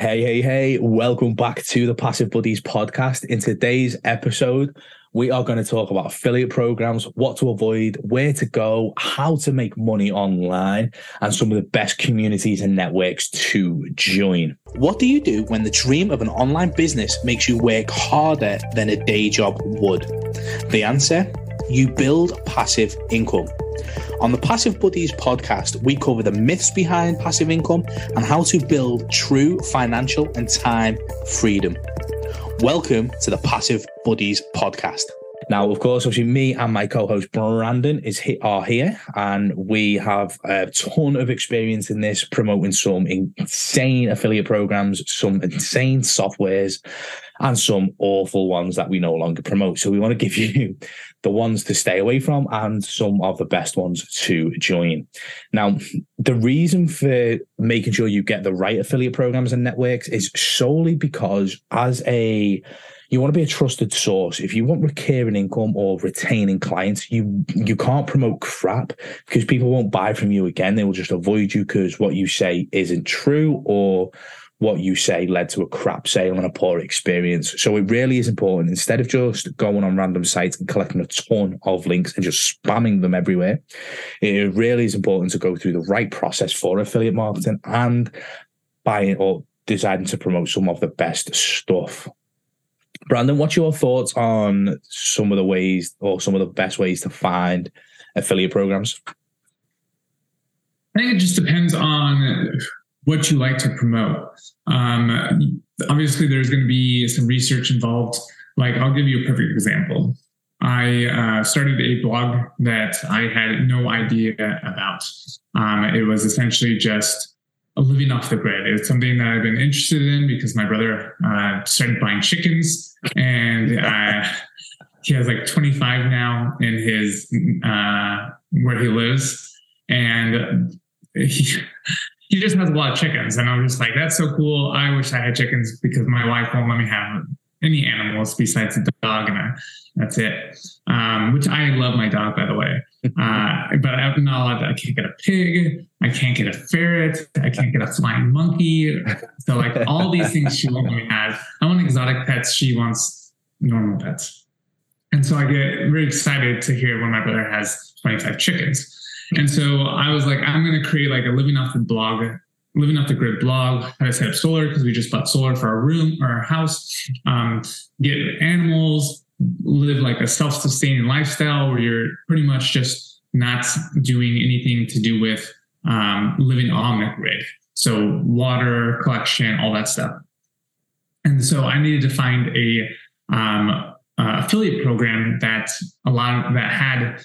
Hey, hey, hey, welcome back to the Passive Buddies podcast. In today's episode, we are going to talk about affiliate programs, what to avoid, where to go, how to make money online, and some of the best communities and networks to join. What do you do when the dream of an online business makes you work harder than a day job would? The answer you build passive income. On the Passive Buddies podcast, we cover the myths behind passive income and how to build true financial and time freedom. Welcome to the Passive Buddies podcast. Now, of course, obviously, me and my co-host Brandon is are here, and we have a ton of experience in this, promoting some insane affiliate programs, some insane softwares, and some awful ones that we no longer promote. So we want to give you the ones to stay away from and some of the best ones to join. Now, the reason for making sure you get the right affiliate programs and networks is solely because as a you want to be a trusted source. If you want recurring income or retaining clients, you you can't promote crap because people won't buy from you again. They will just avoid you because what you say isn't true or what you say led to a crap sale and a poor experience. So it really is important. Instead of just going on random sites and collecting a ton of links and just spamming them everywhere, it really is important to go through the right process for affiliate marketing and buying or deciding to promote some of the best stuff. Brandon, what's your thoughts on some of the ways or some of the best ways to find affiliate programs? I think it just depends on what you like to promote. Um, obviously, there's going to be some research involved. Like, I'll give you a perfect example. I uh, started a blog that I had no idea about. Um, it was essentially just living off the grid. It's something that I've been interested in because my brother uh, started buying chickens, and uh, he has like 25 now in his uh, where he lives, and he he just has a lot of chickens. And I'm just like, that's so cool. I wish I had chickens because my wife won't let me have any animals besides a dog, and I, that's it. Um, which I love my dog, by the way. Uh, but I'm not allowed to, I can't get a pig. I can't get a ferret. I can't get a flying monkey. So, like, all these things she won't let me have. I want exotic pets. She wants normal pets. And so I get very excited to hear when my brother has 25 chickens. And so I was like, I'm going to create like a living off the blog, living off the grid blog, how to set up solar because we just bought solar for our room or our house, um, get animals, live like a self sustaining lifestyle where you're pretty much just not doing anything to do with um, living on the grid. So water collection, all that stuff. And so I needed to find a um, uh, affiliate program that allowed that had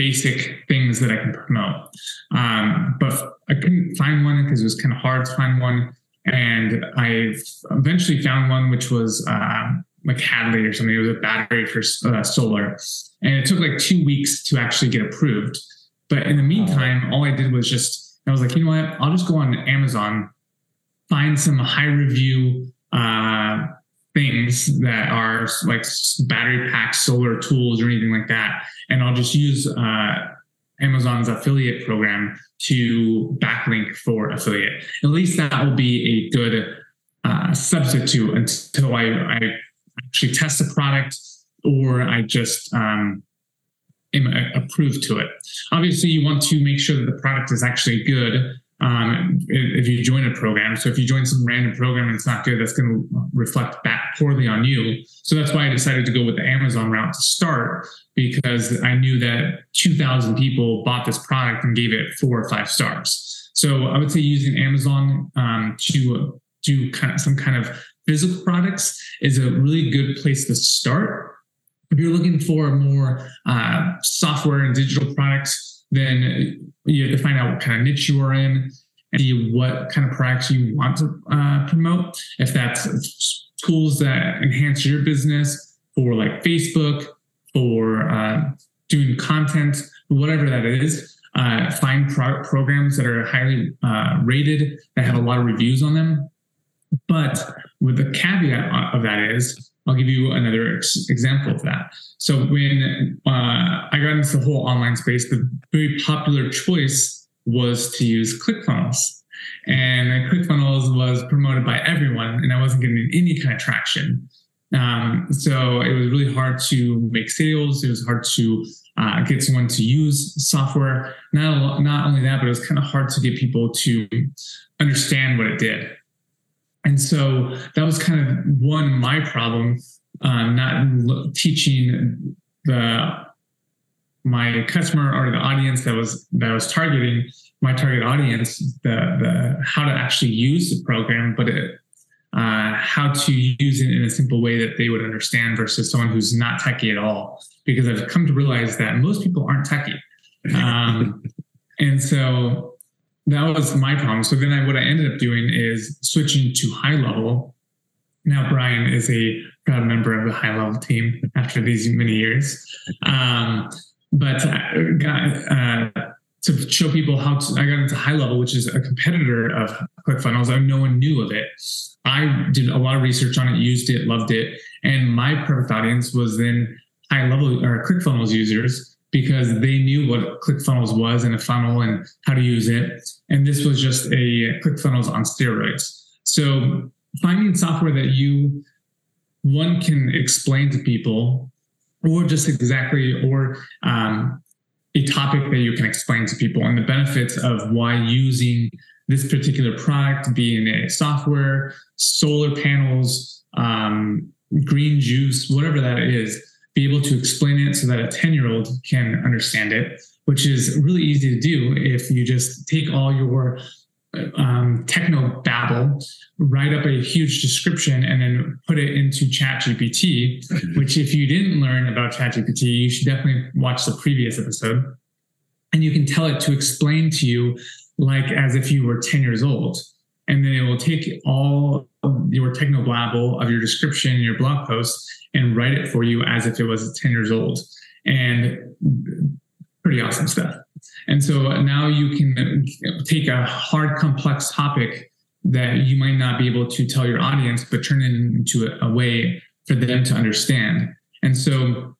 basic things that I can promote. Um, but I couldn't find one because it was kind of hard to find one. And I eventually found one which was uh, like Hadley or something. It was a battery for uh, solar. And it took like two weeks to actually get approved. But in the meantime, all I did was just, I was like, you know what? I'll just go on Amazon, find some high review uh, things that are like battery pack solar tools or anything like that. And i'll just use uh, amazon's affiliate program to backlink for affiliate. At least that will be a good uh, substitute until I, I, actually test the product or i just um, am approved to it. Obviously you want to make sure that the product is actually good um, if you join a program. So if you join some random program and it's not good, that's going to reflect back poorly on you. So that's why I decided to go with the Amazon route to start because I knew that 2,000 people bought this product and gave it four or five stars. So I would say using Amazon um, to do kind of some kind of physical products is a really good place to start. If you're looking for more uh, software and digital products, then you have to find out what kind of niche you are in and see what kind of products you want to uh, promote. If that's tools that enhance your business for like Facebook, for uh, doing content, whatever that is, uh, find pro- programs that are highly uh, rated that have a lot of reviews on them. But with the caveat of that is, I'll give you another ex- example of that. So when uh, I got into the whole online space, the very popular choice was to use ClickFunnels. And ClickFunnels was promoted by everyone, and I wasn't getting any kind of traction. Um, so it was really hard to make sales. It was hard to uh, get someone to use software. Not not only that, but it was kind of hard to get people to understand what it did. And so that was kind of one my problem, um, not teaching the my customer or the audience that was that I was targeting my target audience the the how to actually use the program, but it, uh, how to use it in a simple way that they would understand versus someone who's not techie at all. Because I've come to realize that most people aren't techie, um, and so that was my problem. So then I, what I ended up doing is switching to HighLevel. Now Brian is a proud member of the HighLevel team after these many years. Um, but I got uh, to show people how to, I got into HighLevel, which is a competitor of ClickFunnels. I no one knew of it. I did a lot of research on it, used it, loved it, and my perfect audience was then HighLevel or ClickFunnels users because they knew what ClickFunnels was and a funnel and how to use it. And this was just a ClickFunnels on steroids. So finding software that you one can explain to people or just exactly or um, a topic that you can explain to people and the benefits of why using this particular product being a software solar panels um, green juice whatever that is be able to explain it so that a 10 year old can understand it which is really easy to do if you just take all your um, techno babble, write up a huge description, and then put it into ChatGPT. Mm-hmm. Which, if you didn't learn about ChatGPT, you should definitely watch the previous episode. And you can tell it to explain to you like as if you were 10 years old. And then it will take all your techno babble of your description, your blog post, and write it for you as if it was 10 years old. And pretty awesome stuff. And so now you can take a hard, complex topic that you might not be able to tell your audience, but turn it into a, way for them to understand. And so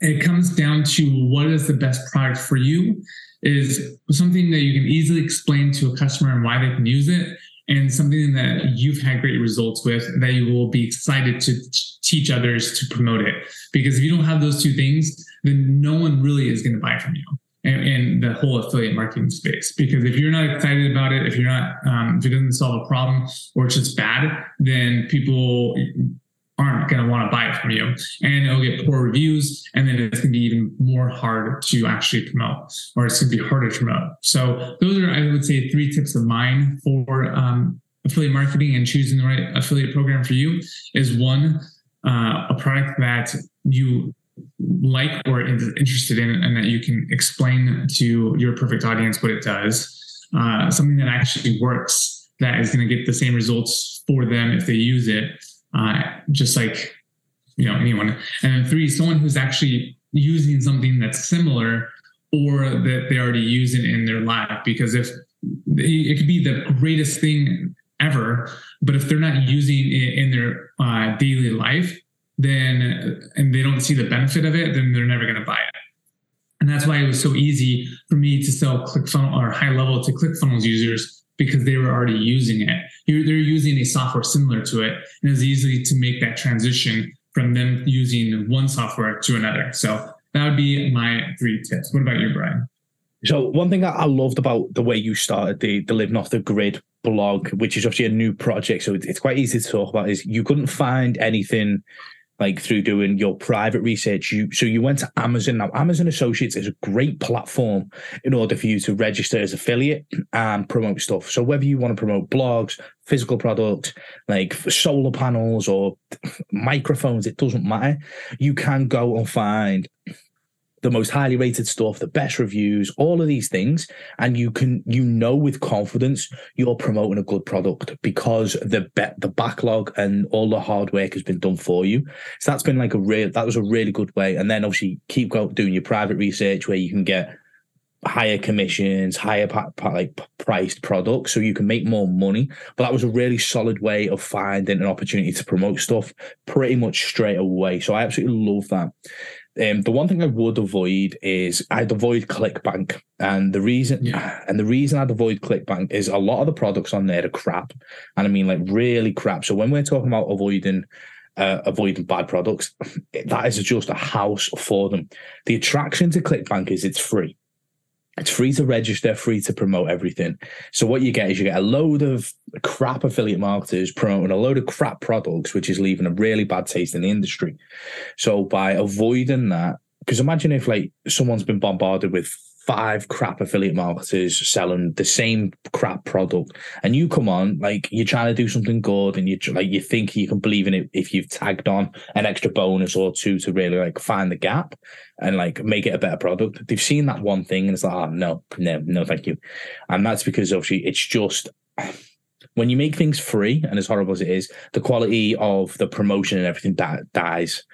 it comes down to what is the best product for you is something that you can easily explain to a customer and why they can use it and something that you've had great results with that you will be excited to teach others to promote it because if you don't have those two things then no one really is going to buy from you in, the whole affiliate marketing space. Because if you're not excited about it, if you're not, um, if it doesn't solve a problem or it's just bad, then people aren't going to want to buy it from you. And it'll get poor reviews and then it's going to be even more hard to actually promote or it's going to be harder to promote. So those are i would say three tips of mine for um, affiliate marketing and choosing the right affiliate program for you is one uh, a product that you like or interested in and that you can explain to your perfect audience what it does. Uh, something that actually works that is going to get the same results for them if they use it uh, just like you know anyone and then three someone who's actually using something that's similar or that they already use it in their life because if it could be the greatest thing ever but if they're not using it in their uh, daily life then and they don't see the benefit of it, then they're never going to buy it. And that's why it was so easy for me to sell ClickFunnels or HighLevel to ClickFunnels users because they were already using it. They're using a software similar to it, and it's easy to make that transition from them using one software to another. So that would be my three tips. What about you, Brian? So one thing I loved about the way you started the the living off the grid blog, which is obviously a new project, so it's quite easy to talk about, is you couldn't find anything like through doing your private research. You so you went to Amazon. Now Amazon Associates is a great platform in order for you to register as affiliate and promote stuff. So whether you want to promote blogs, physical products, like solar panels or microphones, it doesn't matter. You can go and find the most highly rated stuff, the best reviews, all of these things. And you can, you know, with confidence, you're promoting a good product because the be- the backlog and all the hard work has been done for you. So that's been like a real, that was a really good way. And then obviously keep go, doing your private research where you can get higher commissions, higher pa- pa- like priced products, so you can make more money. But that was a really solid way of finding an opportunity to promote stuff pretty much straight away. So I absolutely love that. Um, the one thing I would avoid is I'd avoid ClickBank, and the reason Yeah. and the reason I'd avoid ClickBank is a lot of the products on there are crap, and I mean like really crap. So when we're talking about avoiding uh, avoiding bad products, that is just a house for them. The attraction to ClickBank is it's free. It's free to register, free to promote everything. So what you get is you get a load of crap affiliate marketers promoting a load of crap products, which is leaving a really bad taste in the industry. So by avoiding that, because imagine if like someone's been bombarded with five crap affiliate marketers selling the same crap product, and you come on like you're trying to do something good, and you like you think you can believe in it if you've tagged on an extra bonus or two to really like find the gap and like make it a better product. They've seen that one thing and it's like, oh no, no, no, thank you. And that's because obviously it's just when you make things free and as horrible as it is, the quality of the promotion and everything that dies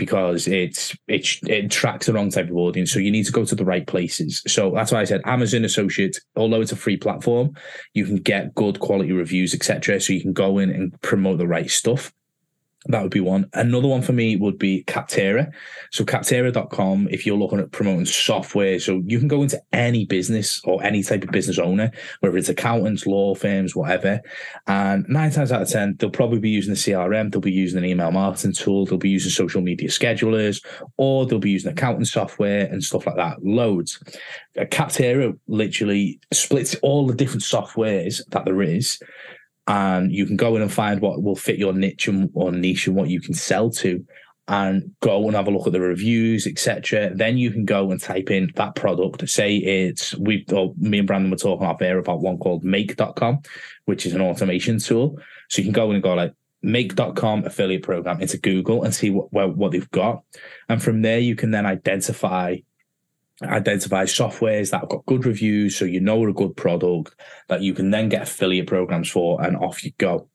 because it's it's it attracts the wrong type of audience. So you need to go to the right places. So that's why I said Amazon Associates, although it's a free platform, you can get good quality reviews, etc. So you can go in and promote the right stuff. That would be one. Another one for me would be Capterra. So Capterra.com, if you're looking at promoting software, so you can go into any business or any type of business owner, whether it's accountants, law firms, whatever. And nine times out of 10, they'll probably be using the CRM, they'll be using an email marketing tool, they'll be using social media schedulers, or they'll be using accounting software and stuff like that. Loads. Capterra literally splits all the different softwares that there is and you can go in and find what will fit your niche and, or niche and what you can sell to and go and have a look at the reviews etc then you can go and type in that product. Say it's we or me and brandon were talking off air about one called make.com which is an automation tool. So you can go in and go like make.com affiliate program into google and see what, what what they've got. And from there you can then identify identify softwares that have got good reviews so you know a good product that you can then get affiliate programs for and off you go.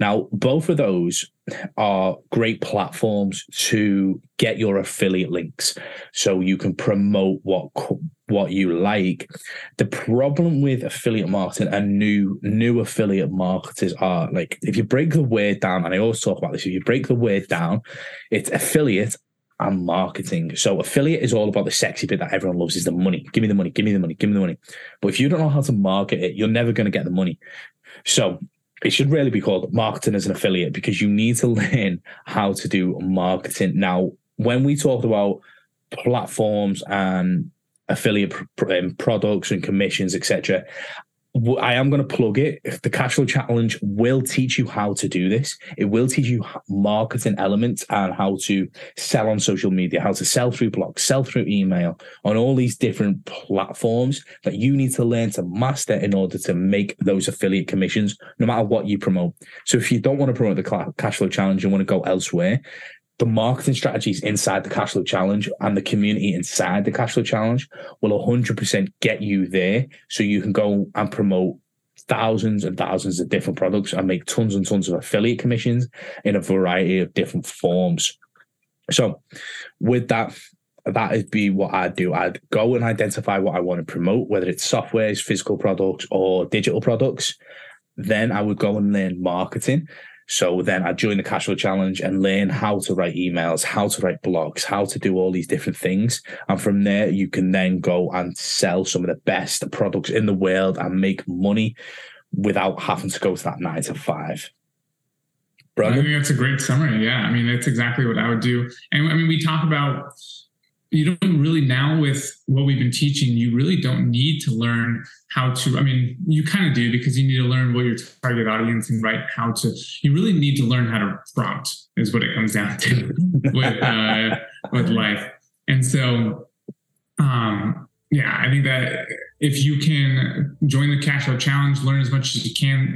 Now both of those are great platforms to get your affiliate links so you can promote what what you like. The problem with affiliate marketing and new new affiliate marketers are like if you break the word down and i always talk about this if you break the word down it's affiliate and marketing. So affiliate is all about the sexy bit that everyone loves is the money. Give me the money, give me the money, give me the money. But if you don't know how to market it, you're never going to get the money. So it should really be called marketing as an affiliate because you need to learn how to do marketing. Now, when we talked about platforms and affiliate pr- um, products and commissions, etc., I am going to plug it. The Cashflow Challenge will teach you how to do this. It will teach you marketing elements and how to sell on social media, how to sell through blogs, sell through email on all these different platforms that you need to learn to master in order to make those affiliate commissions, no matter what you promote. So if you don't want to promote the Cashflow Challenge and want to go elsewhere, the marketing strategies inside the Cashflow Challenge and the community inside the Cashflow Challenge will 100% get you there so you can go and promote thousands and thousands of different products and make tons and tons of affiliate commissions in a variety of different forms. So, with that, that would be what I'd do. I'd go and identify what I want to promote, whether it's softwares, physical products, or digital products. Then I would go and learn marketing. So then I join the Cashflow Challenge and learn how to write emails, how to write blogs, how to do all these different things. And from there, you can then go and sell some of the best products in the world and make money without having to go to that nine to five. Brandon? I think that's a great summary. Yeah. I mean, that's exactly what I would do. And I mean, we talk about you don't really now with what we've been teaching you really don't need to learn how to i mean you kind of do because you need to learn what your target audience and write how to you really need to learn how to prompt is what it comes down to with uh, with life. And so um yeah i think that if you can join the cash cashflow challenge learn as much as you can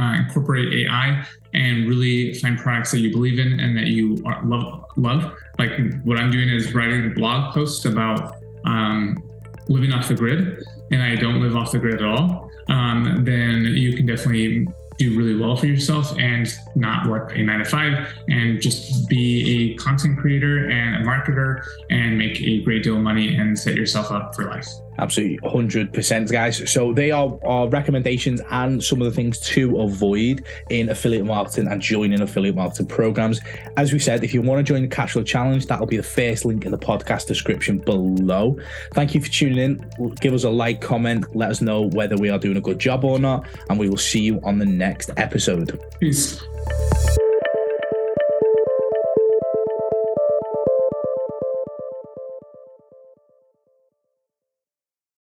uh, incorporate ai and really find products that you believe in and that you love love. Like what I'm doing is writing blog posts about um, living off the grid, and I don't live off the grid at all, um, then you can definitely do really well for yourself and not work a nine to five and just be a content creator and a marketer and make a great deal of money and set yourself up for life. Absolutely, 100%, guys. So, they are our recommendations and some of the things to avoid in affiliate marketing and joining affiliate marketing programs. As we said, if you want to join the Cashflow Challenge, that'll be the first link in the podcast description below. Thank you for tuning in. Give us a like, comment, let us know whether we are doing a good job or not, and we will see you on the next episode. Peace.